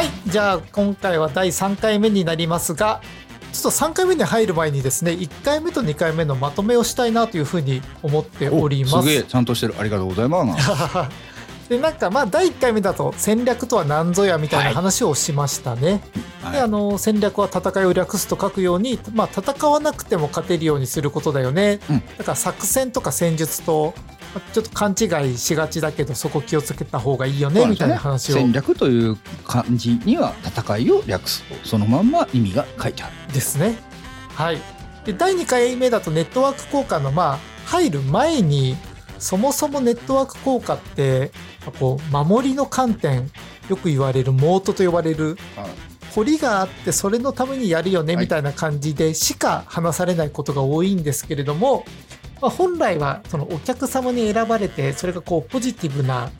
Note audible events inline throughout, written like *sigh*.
はいじゃあ今回は第3回目になりますがちょっと3回目に入る前にですね1回目と2回目のまとめをしたいなというふうに思っております。すげえちゃんとしてる。ありがとうございます。*laughs* でなんかまあ第1回目だと戦略とは何ぞやみたいな話をしましたね、はい。であの戦略は戦いを略すと書くように、まあ、戦わなくても勝てるようにすることだよね、うん。だから作戦とか戦術とまあちょっと勘違いしがちだけどそこ気をつけた方がいいよねみたいな話を。戦略という漢字には戦いを略す。とそのまんま意味が書いてある。ですね。はい。で第2回目だとネットワーク効果のまあ入る前にそもそもネットワーク効果ってこう守りの観点よく言われるモートと呼ばれる彫りがあってそれのためにやるよねはいみたいな感じでしか話されないことが多いんですけれども、まあ、本来はそのお客様に選ばれてそれがこうポジティブな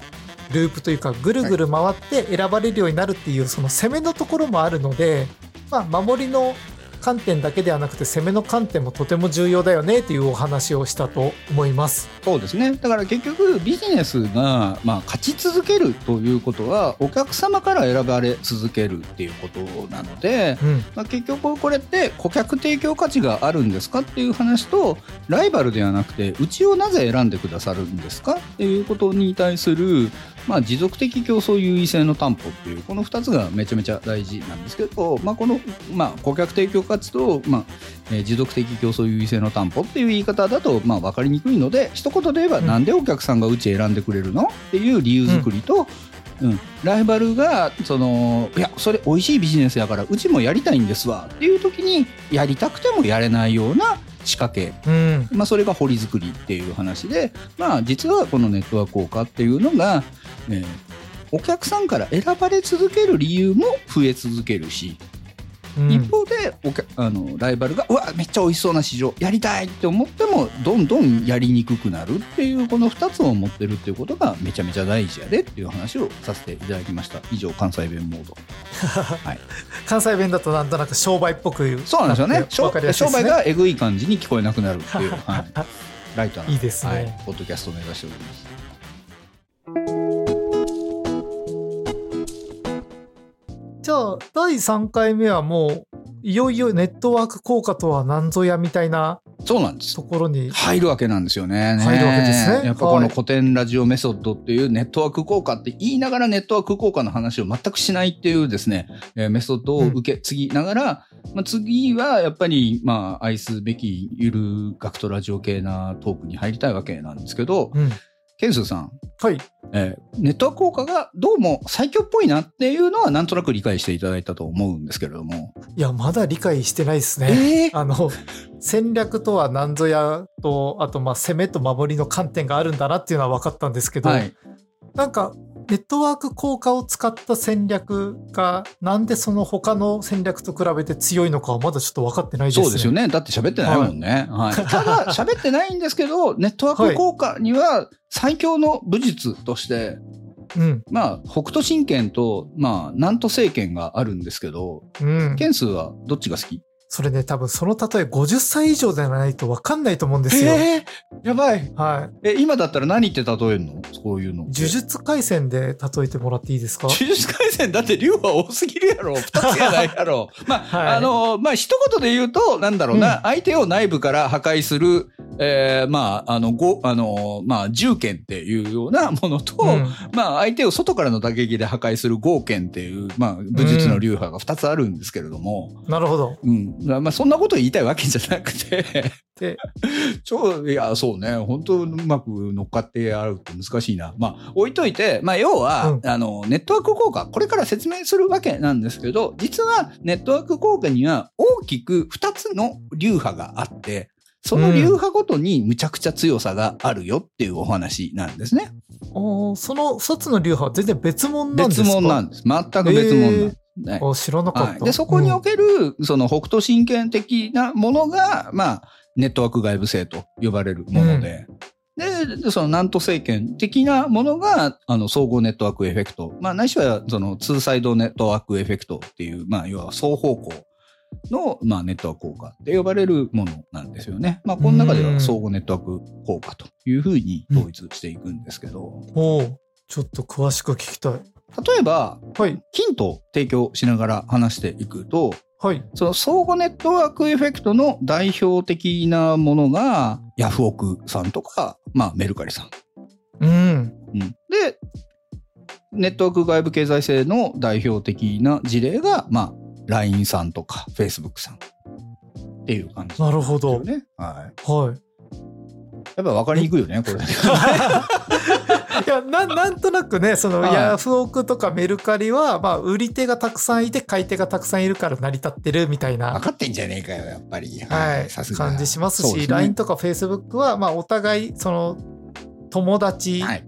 ループというかぐるぐる回って選ばれるようになるっていうその攻めのところもあるので、まあ、守りの観点だけではなくて攻めの観点もとても重要だよねというお話をしたと思います。そうですねだから結局ビジネスが、まあ、勝ち続けるということはお客様から選ばれ続けるっていうことなので、うん、まあ、結局これって顧客提供価値があるんですかっていう話とライバルではなくてうちをなぜ選んでくださるんですかっていうことに対する、まあ、持続的競争優位性の担保っていうこの2つがめちゃめちゃ大事なんですけど、まあ、この、まあ、顧客提供価値と、まあえー持続的競争優位性の担保っていう言い方だと、まあ、分かりにくいので一言で言えば、うん。なんでお客さんがうち選んでくれるの？っていう理由作りと、うん、ライバルがそのいやそれ美味しいビジネスやからうちもやりたいんですわ。っていう時にやりたくてもやれないような仕掛け、うん、まあ、それが堀作りっていう話で、まあ、実はこのネットワーク効果っていうのが、えーお客さんから選ばれ続ける理由も増え続けるし、うん。一方でお客あのライバルがうわめっちゃ美味しそうな市場やりたいって思ってもどんどんやりにくくなるっていうこの2つを持ってるっていうことがめちゃめちゃ大事やでっていう話をさせていただきました。以上関西弁モード。*laughs* 関西弁だとなんとなく商売っぽくそうなんですよね。ってわかりやすい商売がえぐい感じに聞こえなくなるっていう、はい、*laughs* ライトないいですね。はい、ポッドキャストを目指しておりますじゃあ第3回目はもういよいよネットワーク効果とは何ぞやみたいなそうなんです。ところに入るわけなんですよね。入るわけですね。やっぱこはい。の古典ラジオメソッドっていうネットワーク効果って言いながらネットワーク効果の話を全くしないっていうですね、えーメソッドを受け継ぎながら、まあ、次はやっぱりまあ愛すべきゆる学徒ラジオ系なトークに入りたいわけなんですけど、うんケンスーさん、はいえーネットワーク効果がどうも最強っぽいなっていうのはなんとなく理解していただいたと思うんですけれども。いやまだ理解してないですね。えー？あの戦略とは何ぞやとあとまあ攻めと守りの観点があるんだなっていうのは分かったんですけど、はい。なんかネットワーク効果を使った戦略がなんでその他の戦略と比べて強いのかはまだちょっと分かってないですね。そうですよね。だって喋ってないもんね。はい。ただ、喋ってないんですけど、ネットワーク効果には最強の武術として、うんまあ、北斗神拳と、まあ、南都政権があるんですけど、うん。剣数はどっちが好き？それね多分その例え50歳以上じゃないと分かんないと思うんですよ。えーやばい。はい。え、今だったら何って例えるの？そういうの。呪術廻戦で例えてもらっていいですか？呪術廻戦？*laughs* だって量は多すぎるやろ。二つやないやろ。まあ、*laughs* はいあの、まあ、一言で言うと、なんだろうな、相手を内部から破壊する、えーまあ、あの、ご、あの、まあ、銃剣っていうようなものと、うんまあ、相手を外からの打撃で破壊する豪剣っていう、まあ、武術の流派が二つあるんですけれども、なるほど。うん。まあ、そんなこと言いたいわけじゃなくて、で、*laughs* ちょ、いや、そうね、本当うまく乗っかってやるって難しいな。まあ、置いといて、まあ、要は、うんあの、ネットワーク効果、これから説明するわけなんですけど、実はネットワーク効果には大きく二つの流派があって、その流派ごとにむちゃくちゃ強さがあるよっていうお話なんですね。おーその2つの流派は全然別物なんです別か物なんです。全く別物なんです。ねあ知らなかった。はい、で、そこにおける、その北斗神拳的なものが、まあ、ネットワーク外部性と呼ばれるもので、で、でその南斗聖拳的なものが、あの、相互 network effect。まあ、ないしは、その、 two-side network effect っていう、まあ、要は双方向の、まあ、ネットワーク効果って呼ばれるものなんですよね。まあ、この中では総合ネットワーク効果というふうに統一していくんですけど。おーちょっと詳しく聞きたい。例えば、はい。ヒントを提供しながら話していくと、はい。その相互ネットワークエフェクトの代表的なものが、ヤフオクさんとか、まあメルカリさん。うん。うん、で、ネットワーク外部経済性の代表的な事例が、まあ、LINE さんとか Facebook さんっていう感じなるほど。ね。はい。はい。やっぱ分かりにくいよね、*laughs* これ。いやな *laughs* なんとなくねそのはいヤフオクとかメルカリは、まあ、売り手がたくさんいて買い手がたくさんいるから成り立ってるみたいな分かってんじゃねえかよ、やっぱり。はいさすが。感じしますしすね LINE とか Facebook は、まあ、お互いその友達はい。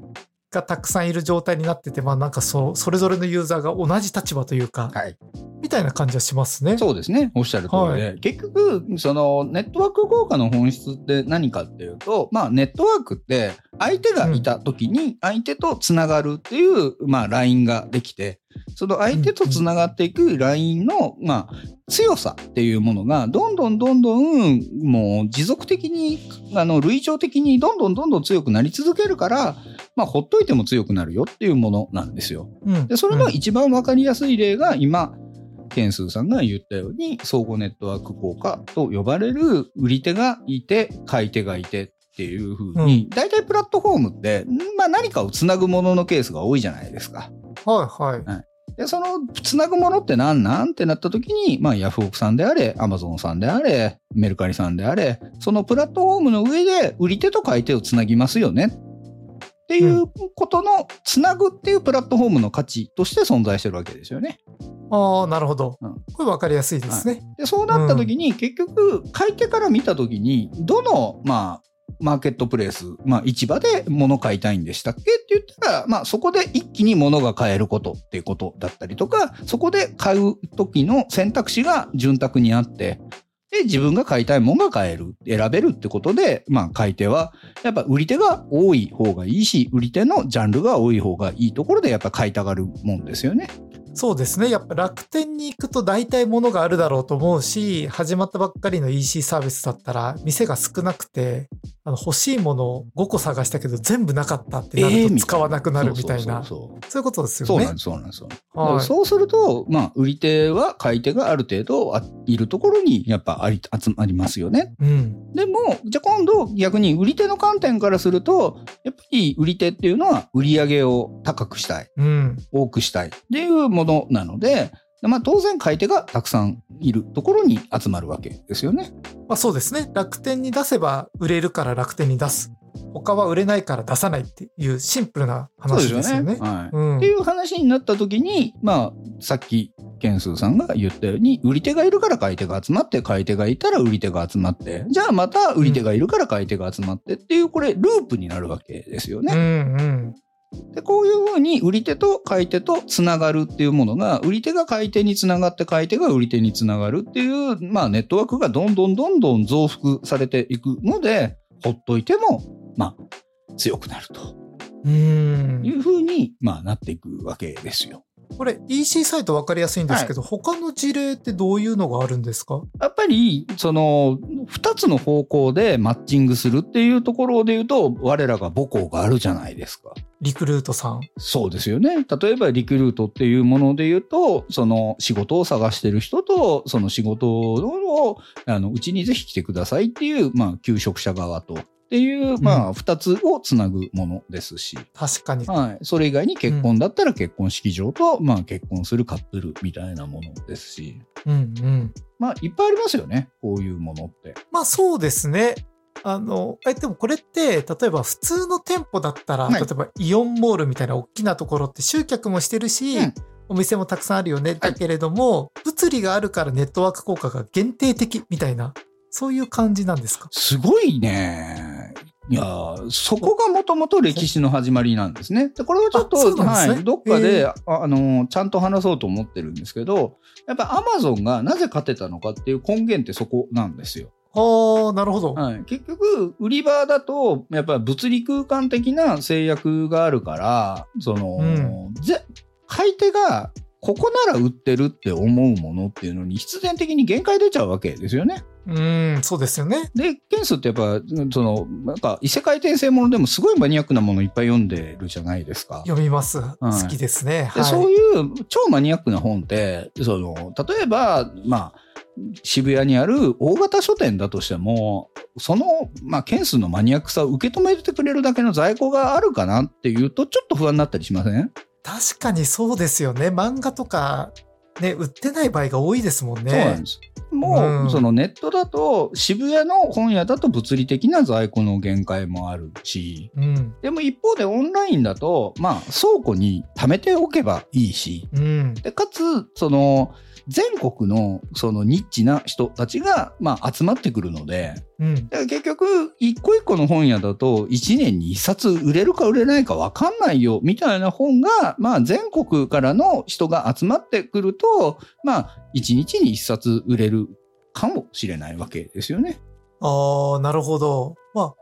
がたくさんいる状態になってて、まあなんかそそれぞれのユーザーが同じ立場というか、はい。みたいな感じはしますね。そうですね。おっしゃる通りで。は結局、その、ネットワーク効果の本質って何かっていうと、まあ、ネットワークって、相手がいた時に、相手とつながるっていう、まあ、ラインができて、その相手とつながっていくラインの、まあ、強さっていうものが、どんどんどんどん、もう、持続的に、あの、類長的に、どんどんどんどん強くなり続けるから、まあ、ほっといても強くなるよっていうものなんですよ。うんで、それのうん一番わかりやすい例が今、ケンスーさんが言ったように、相互ネットワーク効果と呼ばれる売り手がいて、買い手がいてっていうふうに、大体プラットフォームって、まあ何かをつなぐもののケースが多いじゃないですか。はいはい。で、そのつなぐものって何なん？ってなった時に、まあヤフオクさんであれ、アマゾンさんであれ、メルカリさんであれ、そのプラットフォームの上で売り手と買い手をつなぎますよね。っていうことの、つなぐっていうプラットフォームの価値として存在してるわけですよね。ああ、なるほど。うんこれ分かりやすいですね。で、そうなった時に、結局、買い手から見た時に、どの、まあ、マーケットプレイス、まあ、市場で物買いたいんでしたっけって言ったら、まあ、そこで一気に物が買えることっていうことだったりとか、そこで買う時の選択肢が潤沢にあって、で、自分が買いたいものが買える、選べるってことで、まあ、買い手は、やっぱ売り手が多い方がいいし、売り手のジャンルが多い方がいいところで、やっぱ買いたがるもんですよね。そうですね。やっぱ楽天に行くと大体物があるだろうと思うし、始まったばっかりの EC サービスだったら、店が少なくて、あの欲しいものを5個探したけど全部なかったってなると使わなくなるみたいな。そういうことですよねそうなん。です、そうなんですよ。はいそうすると、まあ、売り手は買い手がある程度あいるところにやっぱあり集まりますよね。うん。でも、じゃあ今度逆に売り手の観点からすると、やっぱり売り手っていうのは売り上げを高くしたい、うん。多くしたいっていうものなので、まあ当然買い手がたくさんいるところに集まるわけですよね。まあそうですね。楽天に出せば売れるから楽天に出す。他は売れないから出さないっていうシンプルな話ですよね。はい。うんっていう話になった時に、まあ、さっき、ケンスーさんが言ったように、売り手がいるから買い手が集まって、買い手がいたら売り手が集まって、じゃあまた売り手がいるから買い手が集まってっていう、これ、ループになるわけですようんね。うん。で、こういうふうに、売り手と買い手とつながるっていうものが、売り手が買い手につながって、買い手が売り手につながるっていう、まあ、ネットワークがどんどんどんどん増幅されていくので、ほっといても、まあ、強くなるとうんいうふうに、まあ、なっていくわけですよ。これ EC サイト分かりやすいんですけど、他の事例ってどういうのがあるんですか？やっぱり、その、二つの方向でマッチングするっていうところで言うと、我らが母校があるじゃないですか。リクルートさん。そうですよね。例えばリクルートっていうもので言うと、その仕事を探してる人と、その仕事を、あの、うちにぜひ来てくださいっていう、まあ、求職者側と、っていう、まあ、二つをつなぐものですし、確かに。はい。それ以外に結婚だったら結婚式場と、まあ、結婚するカップルみたいなものですし、うんうん。まあ、いっぱいありますよね。こういうものって。まあそうですね。あの、え、でもこれって、例えば普通の店舗だったら、はい例えばイオンモールみたいな大きなところって集客もしてるし、うんお店もたくさんあるよね。だけれども、物理があるからネットワーク効果が限定的みたいな、そういう感じなんですか？すごいね。いやーそこがもともと歴史の始まりなんですね。でこれをちょっと、ねはい、どっかへで、ーああのーちゃんと話そうと思ってるんですけど、やっぱアマゾンがなぜ勝てたのかっていう根源ってそこなんですよ。ああ、なるほど。はい、結局、売り場だと、やっぱり物理空間的な制約があるから、その、うんぜ買い手が、ここなら売ってるって思うものっていうのに必然的に限界出ちゃうわけですよね。うん、そうですよね。で、ケンスってやっぱ、その、なんか異世界転生ものでもすごいマニアックなものいっぱい読んいるじゃないですか。読みます。好きですね。はい、でそういう超マニアックな本って、その、例えば、まあ、渋谷にある大型書店だとしても、その、まあ、件数のマニアックさを受け止めてくれるだけの在庫があるかなっていうと、ちょっと不安になったりしません？確かにそうですよね。漫画とか、ね、売ってない場合が多いですもんね。そうなんです。もう、うんそのネットだと、渋谷の本屋だと物理的な在庫の限界もあるし、うん。でも一方でオンラインだと、まあ、倉庫に貯めておけばいいし、うん。で、かつ、その、全国のそのニッチな人たちが、まあ、集まってくるので、うん。だから結局、一個一個の本屋だと、一年に一冊売れるか売れないか分かんないよ、みたいな本が、まあ、全国からの人が集まってくると、まあ、一日に一冊売れるかもしれないわけですよね。ああ、なるほど。まあ、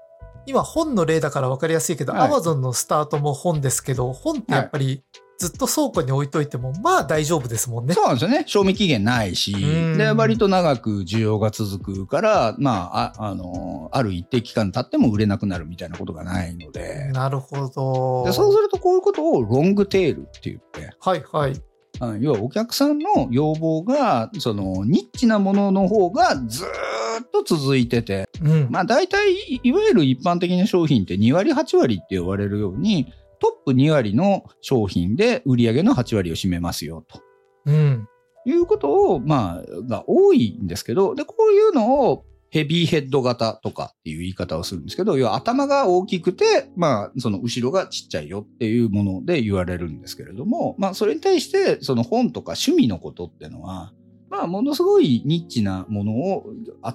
今本の例だから分かりやすいけど、はい Amazon のスタートも本ですけど、本ってやっぱりずっと倉庫に置いといても、まあ大丈夫ですもんね。そうなんですよね。賞味期限ないしうん、で、割と長く需要が続くから、まあ、あ、あの、ある一定期間経っても売れなくなるみたいなことがないので、なるほど。でそうするとこういうことをロングテールって言って、はいはい。あ要はお客さんの要望が、その、ニッチなものの方がずーっと続いてて、うん。まあ大体、いいわゆる一般的な商品って2割8割って呼ばれるように、トップ2割の商品で売り上げの8割を占めますよ、とうん。いうことを、まあ、が多いんですけど、で、こういうのを、ヘビーヘッド型とかっていう言い方をするんですけど、要は頭が大きくて、まあ、その後ろがちっちゃいよっていうもので言われるんですけれども、まあ、それに対して、その本とか趣味のことっていうのは、まあ、ものすごいニッチなものを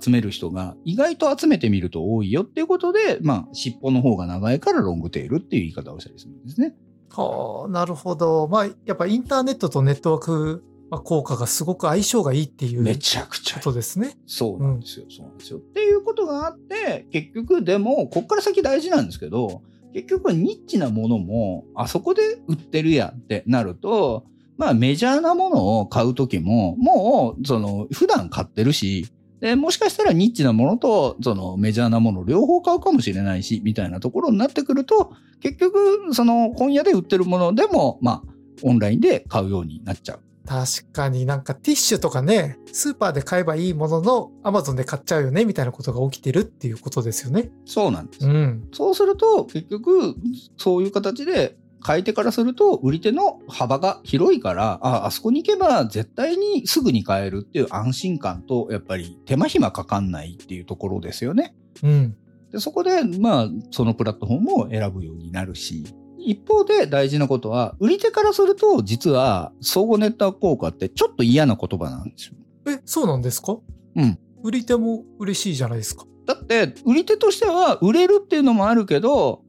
集める人が意外と集めてみると多いよっていうことで、まあ、尻尾の方が長いからロングテールっていう言い方をしたりするんですね。はあ、なるほど。まあ、やっぱインターネットとネットワーク効果がすごく相性がいいっていうこめちゃくちゃいいとですね。そうなんですよ、そうなんですよ。っていうことがあって、結局でも、こっから先大事なんですけど、結局ニッチなものも、あそこで売ってるやんってなると、まあメジャーなものを買うときも、もう、その、普段買ってるし、で、もしかしたらニッチなものと、そのメジャーなもの両方買うかもしれないし、みたいなところになってくると、結局、その本屋で売ってるものでも、まあ、オンラインで買うようになっちゃう。確かになんかティッシュとかね、スーパーで買えばいいものの Amazon で買っちゃうよねみたいなことが起きてるっていうことですよね。そうなんです。うん。そうすると、結局、そういう形で、買い手からすると、売り手の幅が広いから、あ、あそこに行けば絶対にすぐに買えるっていう安心感と、やっぱり手間暇かかんないっていうところですよね。うん。でそこで、まあ、そのプラットフォームを選ぶようになるし、一方で大事なことは、売り手からすると、実は、相互ネットワーク効果ってちょっと嫌な言葉なんですよ。え、そうなんですか？うん。売り手も嬉しいじゃないですか。だって、売り手としては売れるっていうのもあるけど、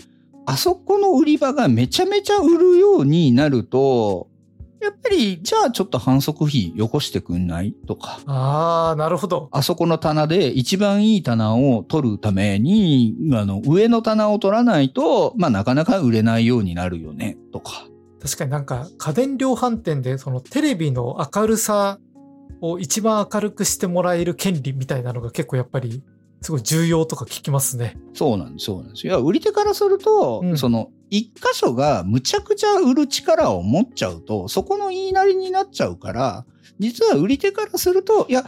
あそこの売り場がめちゃめちゃ売るようになると、やっぱり、じゃあちょっと反則費よこしてくんない？とか、ああ、なるほど。あそこの棚で一番いい棚を取るために、あの、上の棚を取らないと、まあなかなか売れないようになるよね、とか。確かになんか家電量販店でそのテレビの明るさを一番明るくしてもらえる権利みたいなのが結構やっぱりすごい重要とか聞きますね。そうなんです、そうなんですよ。いや、売り手からすると、うんその、一箇所がむちゃくちゃ売る力を持っちゃうと、そこの言いなりになっちゃうから、実は売り手からすると、いや、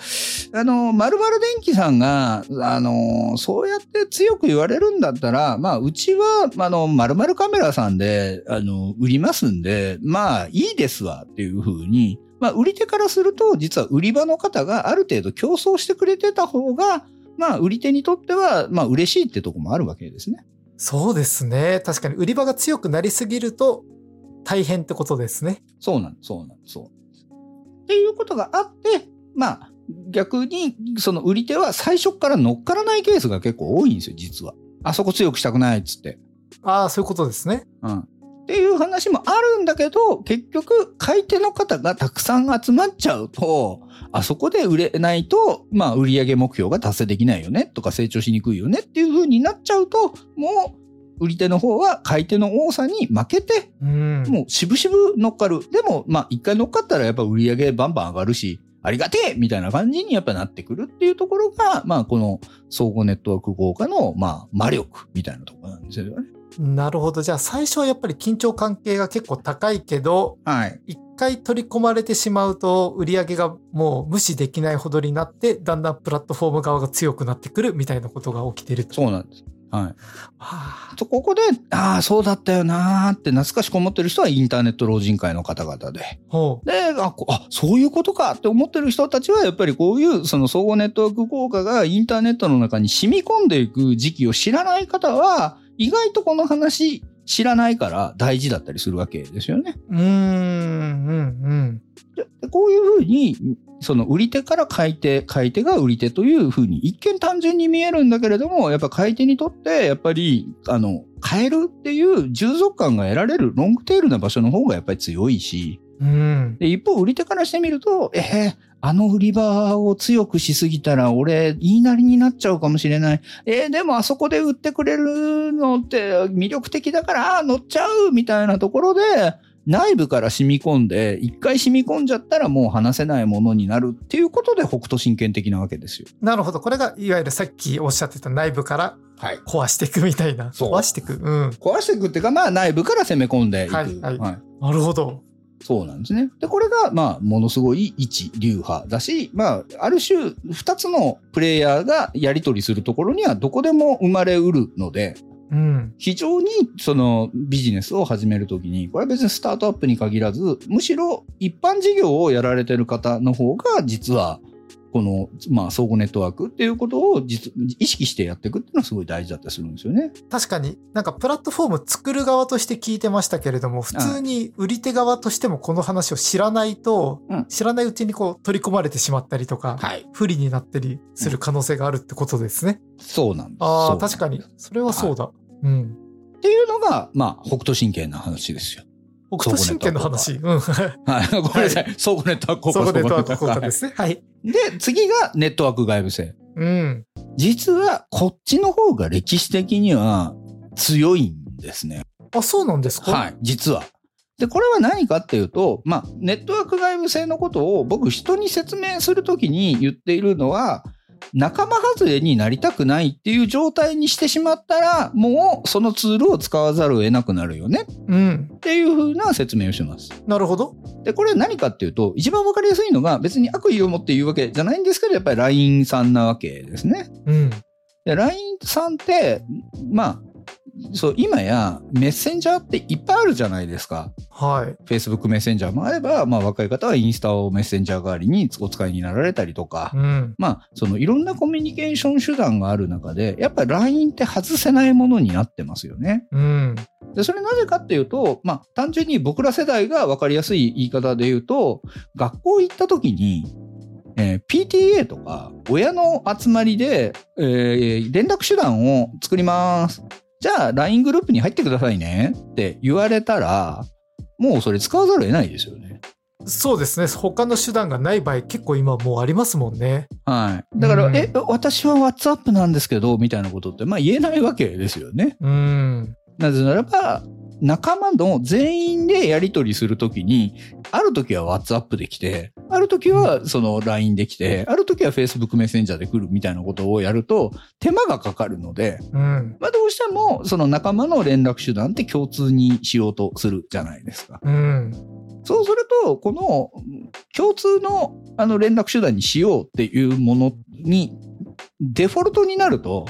あの、〇〇電機さんが、あの、そうやって強く言われるんだったら、まあ、うちは、あの、〇〇カメラさんで、あの、売りますんで、まあ、いいですわ、っていうふうに、まあ、売り手からすると、実は売り場の方がある程度競争してくれてた方が、まあ、売り手にとっては、まあ、嬉しいってとこもあるわけですね。そうですね。確かに売り場が強くなりすぎると大変ってことですね。そうなんです、そうなんです、そうなんです。っていうことがあって、まあ、逆に、その売り手は最初から乗っからないケースが結構多いんですよ、実は。あそこ強くしたくないっつって。ああ、そういうことですね。うん。っていう話もあるんだけど、結局、買い手の方がたくさん集まっちゃうと、あそこで売れないと、まあ、売上目標が達成できないよね、とか成長しにくいよねっていう風になっちゃうと、もう、売り手の方は買い手の多さに負けて、うん。もう渋々乗っかる。でも、まあ、一回乗っかったらやっぱ売り上げバンバン上がるし、ありがてえみたいな感じにやっぱなってくるっていうところが、まあこの相互ネットワーク効果の、まあ魔力みたいなところなんですよね。なるほど。じゃあ最初はやっぱり緊張関係が結構高いけど、はい。一回取り込まれてしまうと売り上げがもう無視できないほどになって、だんだんプラットフォーム側が強くなってくるみたいなことが起きてると。そうなんです。はい。はあと、ここで、ああ、そうだったよなーって懐かしく思ってる人はインターネット老人会の方々で。ほで、あ、こあ、そういうことかって思ってる人たちは、やっぱりこういう、その総合ネットワーク効果がインターネットの中に染み込んでいく時期を知らない方は、意外とこの話知らないから大事だったりするわけですよね。う。ん、うん、うん。でこういうふうに、その売り手から買い手、買い手が売り手というふうに一見単純に見えるんだけれども、やっぱ買い手にとって、やっぱり、あの、買えるっていう従属感が得られるロングテールな場所の方がやっぱり強いし、うん。で、一方売り手からしてみると、えーあの売り場を強くしすぎたら俺言いなりになっちゃうかもしれない。えーでもあそこで売ってくれるのって魅力的だから乗っちゃうみたいなところで、内部から染み込んで、一回染み込んじゃったらもう話せないものになるっていうことで北斗神拳的なわけですよ。なるほど。これが、いわゆるさっきおっしゃってた内部からはい。壊していくみたいな。壊していく。うん。壊していくっていうか、まあ内部から攻め込んでいく。はいはいはいなるほど。そうなんですね。で、これが、まあ、ものすごい一流派だし、まあ、ある種、二つのプレイヤーがやり取りするところにはどこでも生まれうるので、うん。非常にそのビジネスを始めるときに、これは別にスタートアップに限らず、むしろ一般事業をやられてる方の方が、実は、この、まあ、相互ネットワークっていうことを実意識してやっていくっていうのはすごい大事だったりするんですよね。確かになんかプラットフォーム作る側として聞いてましたけれども、普通に売り手側としてもこの話を知らないと、うん知らないうちにこう取り込まれてしまったりとか、はい。不利になったりする可能性があるってことですね。そうなんです。ああ、そうなんです確かに。それはそうだ。うん。っていうのが、まあ、北斗神拳の話ですよ。北斗神拳の話。うん。はい。ごめんなさい。相互ネットワーク効果。そこでネットワーク効果はいですね。はい。で、次がネットワーク外部性。うん。実は、こっちの方が歴史的には強いんですね。あ、そうなんですか？はい。実は。で、これは何かっていうと、まあ、ネットワーク外部性のことを僕人に説明するときに言っているのは、仲間外れになりたくないっていう状態にしてしまったら、もうそのツールを使わざるを得なくなるよねうん。っていう風な説明をします。なるほど。で、これは何かっていうと、一番わかりやすいのが別に悪意を持って言うわけじゃないんですけど、やっぱり LINE さんなわけですね。うん。で、LINE さんって、まあ、そう、今やメッセンジャーっていっぱいあるじゃないですか。はい。Facebook メッセンジャーもあれば、まあ若い方はインスタをメッセンジャー代わりにお使いになられたりとか、うん。まあ、そのいろんなコミュニケーション手段がある中で、やっぱり LINE って外せないものになってますよね。うん。で、それなぜかっていうと、まあ、単純に僕ら世代が分かりやすい言い方で言うと、学校行った時に、えー PTA とか親の集まりで、えー連絡手段を作ります。じゃあ LINE グループに入ってくださいねって言われたら、もうそれ使わざるを得ないですよね。そうですね。他の手段がない場合結構今もうありますもんね。はい。だから、うんえ、私は WhatsApp なんですけど、みたいなことって、まあ言えないわけですよね。うん。なぜならば、仲間の全員でやり取りするときに、あるときは WhatsApp で来て、あるときはその LINE で来て、あるときは Facebook メッセンジャーで来るみたいなことをやると、手間がかかるので、うん。まあどうしてもその仲間の連絡手段って共通にしようとするじゃないですか。うん。そうすると、このうん共通のあの連絡手段にしようっていうものに、デフォルトになると、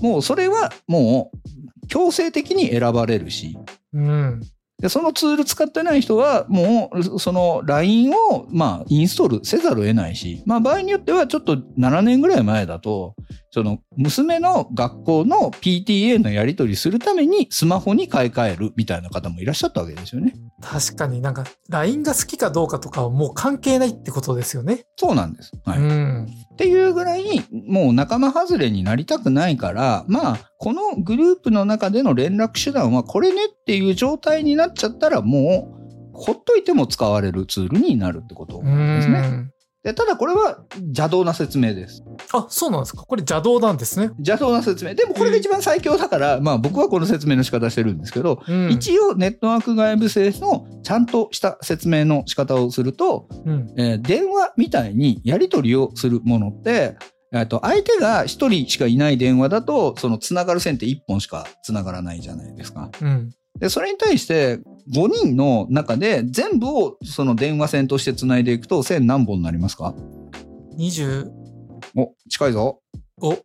もうそれはもう強制的に選ばれるし、うん。でそのツール使ってない人は、もう、その LINE を、まあ、インストールせざるを得ないし、まあ、場合によっては、ちょっと7年ぐらい前だと、その、娘の学校の PTA のやり取りするために、スマホに買い替えるみたいな方もいらっしゃったわけですよね。確かになんか LINE が好きかどうかとかはもう関係ないってことですよね。そうなんです。はい。うん。っていうぐらい、もう仲間外れになりたくないから、まあ、このグループの中での連絡手段はこれねっていう状態になっちゃったら、もう、ほっといても使われるツールになるってことうですね。ん。でただこれは邪道な説明です。あ、そうなんですか。これ邪道なんですね。邪道な説明。でもこれが一番最強だから、まあ僕はこの説明の仕方してるんですけど、うん。一応ネットワーク外部性のちゃんとした説明の仕方をすると、うん。えー電話みたいにやり取りをするものって、と相手が一人しかいない電話だと、そのつながる線って一本しかつながらないじゃないですか。うん。で、それに対して5人の中で全部をその電話線としてつないでいくと線何本になりますか？25。お、近いぞ。お、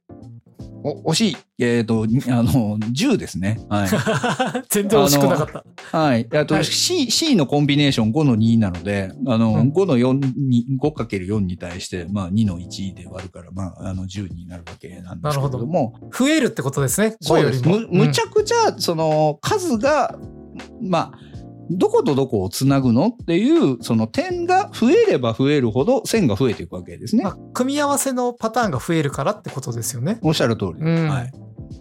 惜しい。えっ、と、にあの、10ですね。はい。*laughs* 全然惜しくなかった。はい。あと、はい C、C のコンビネーション5の2なので、あの、うん5の4に、5×4 に対して、まあ2の1で割るから、まあ、あの、10になるわけなんですけれども、増えるってことですね。5よ。りも。む、むちゃくちゃ、その、数が、まあ、どことどこをつなぐのっていう、その点が増えれば増えるほど線が増えていくわけですね。まあ組み合わせのパターンが増えるからってことですよね。おっしゃる通り。うんはい。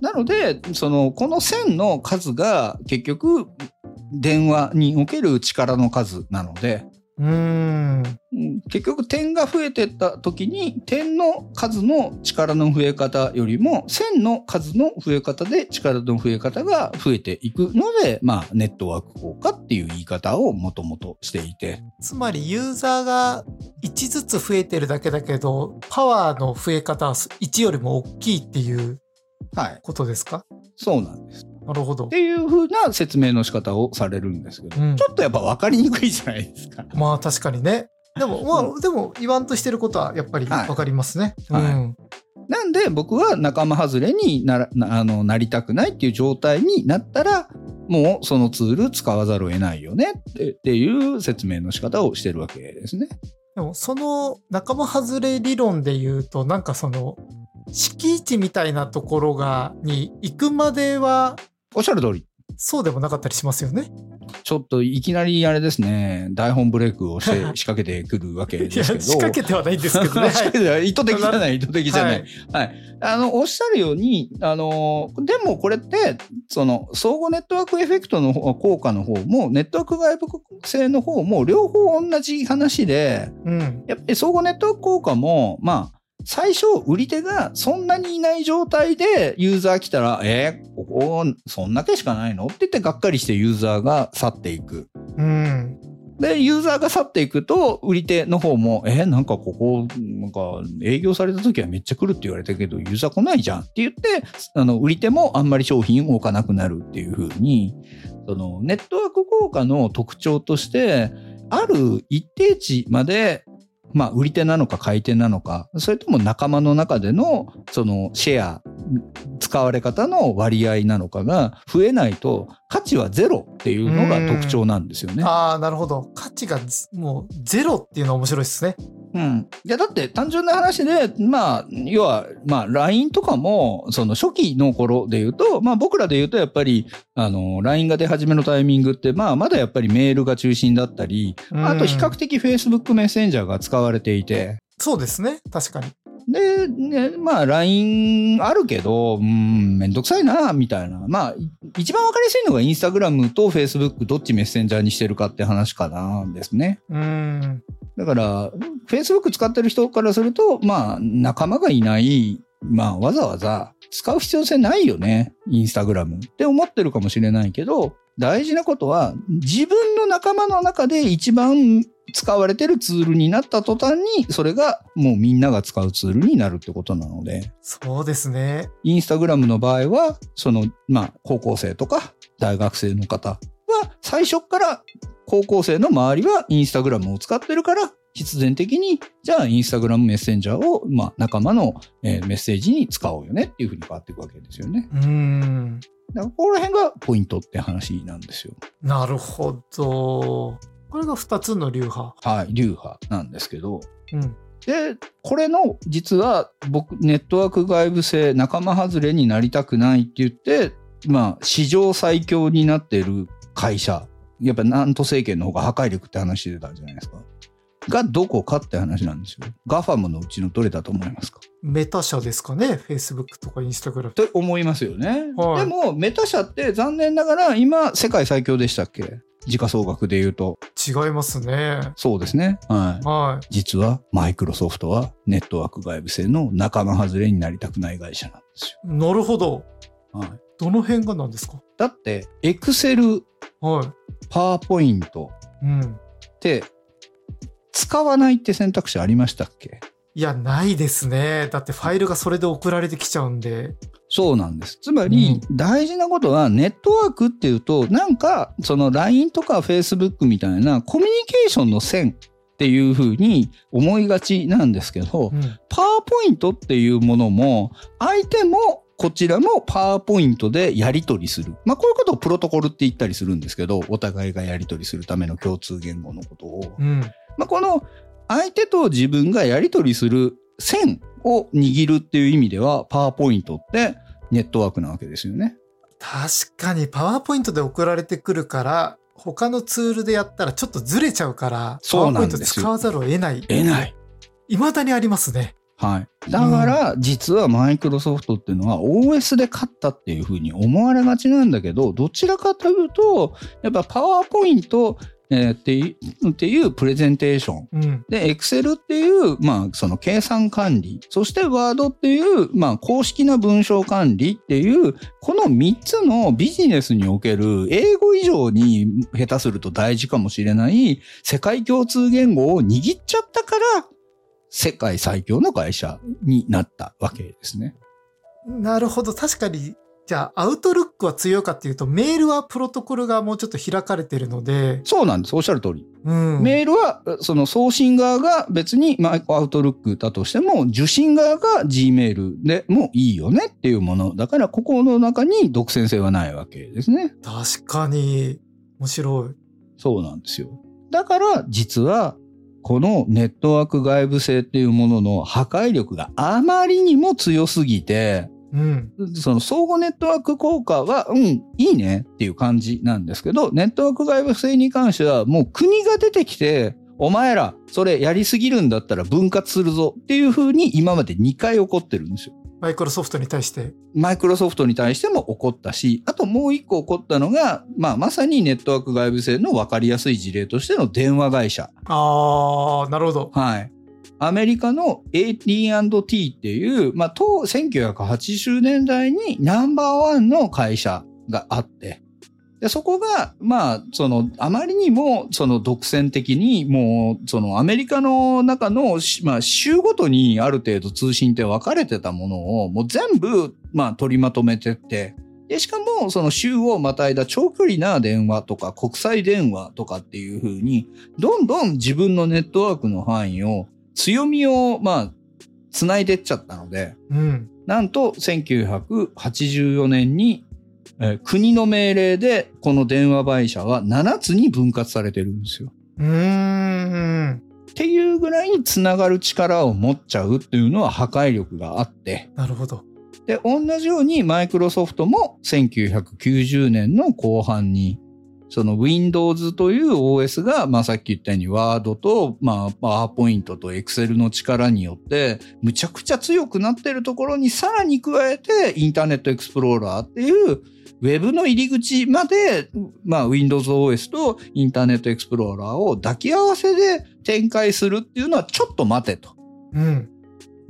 なので、その、この線の数が結局、電話における力の数なので、うーん。うん結局点が増えてった時に点の数の力の増え方よりも線の数の増え方で力の増え方が増えていくので、まあ、ネットワーク効果っていう言い方をもともとしていて。つまりユーザーが1ずつ増えてるだけだけど、パワーの増え方は1よりも大きいっていうはい。ことですか？そうなんです。なるほどっ。ていう風な説明の仕方をされるんですけど、うんちょっとやっぱ分かりにくいじゃないですか。まあ確かにね。でも、*laughs* まあ、でも言わんとしてることはやっぱりはいわかりますね。はいうん。なんで僕は仲間外れにならなあのなりたくないっていう状態になったら、もうそのツール使わざるを得ないよねってっていう説明の仕方をしてるわけですね。でも、その仲間外れ理論で言うと、なんかその、敷地みたいなところが、に行くまでは、おっしゃる通り。そうでもなかったりしますよね。ちょっといきなりあれですね、台本ブレイクをして *laughs* 仕掛けてくるわけですけど。仕掛けてはないんですけどね。*laughs* 仕掛けては意図的じゃない、意図的じゃない。*laughs* ははいい。あの、おっしゃるように、あの、でもこれって、その、相互ネットワークエフェクトの方効果の方も、ネットワーク外部性の方も、両方同じ話で、うん。やっぱり相互ネットワーク効果も、まあ、最初、売り手がそんなにいない状態でユーザー来たら、えーここ、そんだけしかないのって言ってがっかりしてユーザーが去っていく。うん。で、ユーザーが去っていくと、売り手の方も、えーなんかここ、なんか営業された時はめっちゃ来るって言われたけど、ユーザー来ないじゃんって言って、あの、売り手もあんまり商品を置かなくなるっていう風に、その、ネットワーク効果の特徴として、ある一定値まで、まあ、売り手なのか買い手なのか、それとも仲間の中での、その、シェア、使われ方の割合なのかが増えないと、価値はゼロっていうのが特徴なんですよね。ああ、なるほど。価値がずもうゼロっていうのは面白いですね。うん。いや、だって単純な話で、まあ、要は、まあ、LINE とかも、その初期の頃で言うと、まあ僕らで言うとやっぱり、あの、LINE が出始めのタイミングって、まあまだやっぱりメールが中心だったり、あと比較的 Facebook メッセンジャーが使われていて、そうですね。確かに。で、ね、まあ LINE あるけど、うん、めんどくさいな、みたいな。まあ、い一番わかりやすいのが Instagram と Facebook どっちメッセンジャーにしてるかって話かな、ですね。うん。だから、Facebook 使ってる人からすると、まあ、仲間がいない、まあ、わざわざ使う必要性ないよね、インスタグラムって思ってるかもしれないけど、大事なことは、自分の仲間の中で一番使われてるツールになった途端に、それがもうみんなが使うツールになるってことなので、そうですね。インスタグラムの場合は、その、まあ、高校生とか大学生の方は、最初から高校生の周りはインスタグラムを使ってるから、必然的に、じゃあインスタグラムメッセンジャーを、まあ、仲間の、えーメッセージに使おうよねっていうふうに変わっていくわけですよね。うん。だからここら辺がポイントって話なんですよ。なるほど。これが2つの流派。はい、流派なんですけど、うん。で、これの実は僕、ネットワーク外部性、仲間外れになりたくないって言って、まあ、史上最強になってる会社、やっぱ南都政権の方が破壊力って話してたじゃないですか。がどこかって話なんですよ。ガファムのうちのどれだと思いますか？メタ社ですかね。Facebook とか Instagram。って思いますよね。はいでも、メタ社って残念ながら今、世界最強でしたっけ？時価総額で言うと。違いますね。そうですね。はい。は実は、マイクロソフトはネットワーク外部製の仲間外れになりたくない会社なんですい。なるほど。よ。はい。どの辺がなんですか？だって、エクセル、はパワーポイントい。うん。って、使わないって選択肢ありましたっけ？いや、ないですね。だってファイルがそれで送られてきちゃうんで。そうなんです。つまり、大事なことは、ネットワークっていうと、なんか、その LINE とか Facebook みたいなコミュニケーションの線っていうふうに思いがちなんですけど、うん。パワーポイントっていうものも、相手もこちらもパワーポイントでやり取りする。まあ、こういうことをプロトコルって言ったりするんですけど、お互いがやり取りするための共通言語のことを。うん。まあ、この相手と自分がやり取りする線を握るっていう意味では、パワーポイントってネットワークなわけですよね。確かにパワーポイントで送られてくるから、他のツールでやったらちょっとずれちゃうから、パワーポイント使わざるを得ない。得ない。未だにありますね。はい。だから、実はマイクロソフトっていうのは OS で勝ったっていうふうに思われがちなんだけど、どちらかというと、やっぱパワーポイント、えーっていうっていうプレゼンテーション。うん。で、Excel っていう、まあ、その計算管理。そして Word っていう、まあ、公式な文章管理っていう、この3つのビジネスにおける英語以上に下手すると大事かもしれない世界共通言語を握っちゃったから、世界最強の会社になったわけですね。なるほど。確かに、じゃあ、アウトルックは強いかっていうと、メールはプロトコルがもうちょっと開かれてるので、そうなんです。おっしゃる通り。うん。メールは、その送信側が別に、まあ、アウトルックだとしても、受信側が Gmail でもいいよねっていうもの。だから、ここの中に独占性はないわけですね。確かに、面白い。そうなんですよ。だから、実は、このネットワーク外部性っていうものの破壊力があまりにも強すぎて、うん。その相互ネットワーク効果は、うん、いいねっていう感じなんですけど、ネットワーク外部性に関しては、もう国が出てきて、お前ら、それやりすぎるんだったら分割するぞっていう風に今まで2回起こってるんですよ。マイクロソフトに対して。マイクロソフトに対しても起こったし、あともう1個起こったのが、まあまさにネットワーク外部性の分かりやすい事例としての電話会社。あー、なるほど。はい。アメリカの AT&T っていう、まあ、当1980年代にナンバーワンの会社があって、でそこが、まあ、その、あまりにも、その独占的に、もう、そのアメリカの中の、しまあ、州ごとにある程度通信って分かれてたものを、もう全部、まあ、取りまとめてって、で、しかも、その州をまたいだ長距離な電話とか国際電話とかっていう風に、どんどん自分のネットワークの範囲を、強みを、まあ、繋いでっちゃったので、うん。なんと1984年に、えー国の命令でこの電話会社は7つに分割されてるんですよ。うーん。っていうぐらいに繋がる力を持っちゃうっていうのは破壊力があって、なるほど。で、同じようにマイクロソフトも1990年の後半に、その Windows という OS が、まあさっき言ったように Word と、まあ PowerPoint と Excel の力によって、むちゃくちゃ強くなってるところにさらに加えて、インターネットエクスプローラーっていう、ウェブの入り口まで、まあ Windows OS とインターネットエクスプローラーを抱き合わせで展開するっていうのはちょっと待てと。うん。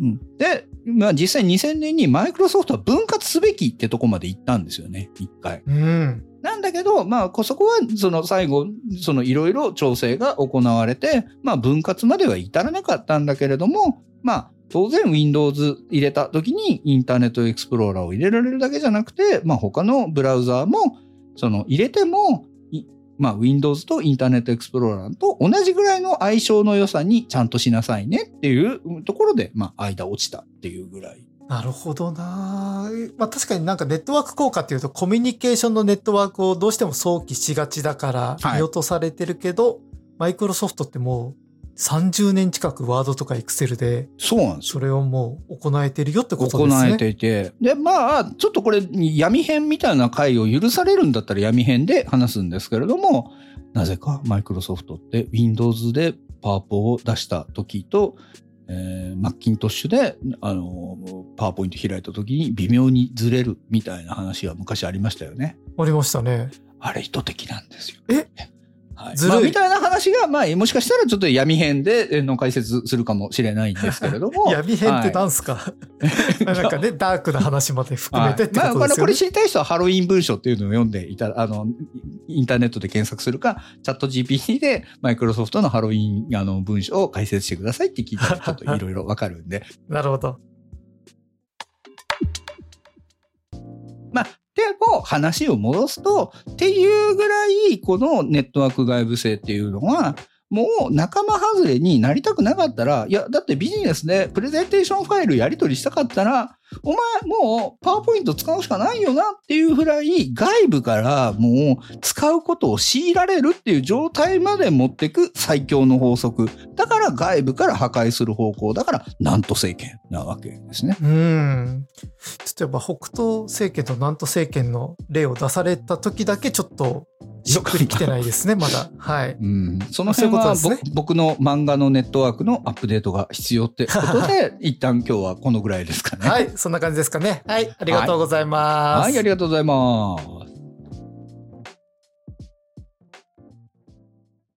うん、で、まあ実際2000年にマイクロソフトは分割すべきってとこまで行ったんですよね、一回。うん。なんだけど、まあ、こそこは、その最後、そのいろいろ調整が行われて、まあ、分割までは至らなかったんだけれども、まあ、当然 Windows 入れた時にインターネットエクスプローラーを入れられるだけじゃなくて、まあ、他のブラウザーも、その入れても、いまあ、Windows とインターネットエクスプローラーと同じぐらいの相性の良さにちゃんとしなさいねっていうところで、まあ、間落ちたっていうぐらい。なるほどなまあ確かになんかネットワーク効果っていうとコミュニケーションのネットワークをどうしても想起しがちだからはい見落とされてるけど、マイクロソフトってもう30年近くワードとかエクセルでそうなんですよそれをもう行えてるよってことですね。行えていて。で、まあ、ちょっとこれ、闇編みたいな回を許されるんだったら闇編で話すんですけれども、なぜかマイクロソフトって Windows でパワポを出した時と、えー、マッキントッシュで、あの、パワーポイント開いた時に微妙にずれるみたいな話が昔ありましたよね。ありましたね。あれ意図的なんですよ。え？はいずるいまあみたいな話が、まあ、もしかしたらちょっと闇編でえーの解説するかもしれないんですけれども。*laughs* 闇編ってはなんすか、*laughs* *laughs* なんかね、ダークな話まで含めてってはいまあ、ことですよね。これ知りたい人はハロウィン文書っていうのを読んでいた、あの、インターネットで検索するか、チャット GPT でマイクロソフトのハロウィンあの文書を解説してくださいって聞いたらちょっといろいろわかるんで。なるほど。話を戻すと、っていうぐらい、このネットワーク外部性っていうのは、もう仲間外れになりたくなかったら、いや、だってビジネスでプレゼンテーションファイルやり取りしたかったら、お前もうパワーポイント使うしかないよなっていうぐらい外部からもう使うことを強いられるっていう状態まで持っていく最強の法則。だから外部から破壊する方向だから、なんと政権なわけですね。うん。ちょっとやっぱ北東政権と南東政権の例を出された時だけちょっとしっくりきてないですね、*laughs* まだ。はい。うん、その辺はねぼ僕の漫画のネットワークのアップデートが必要ってことで、*laughs* 一旦今日はこのぐらいですかね。はい、そんな感じですかね。はい、ありがとうございます。はい、ありがとうございます。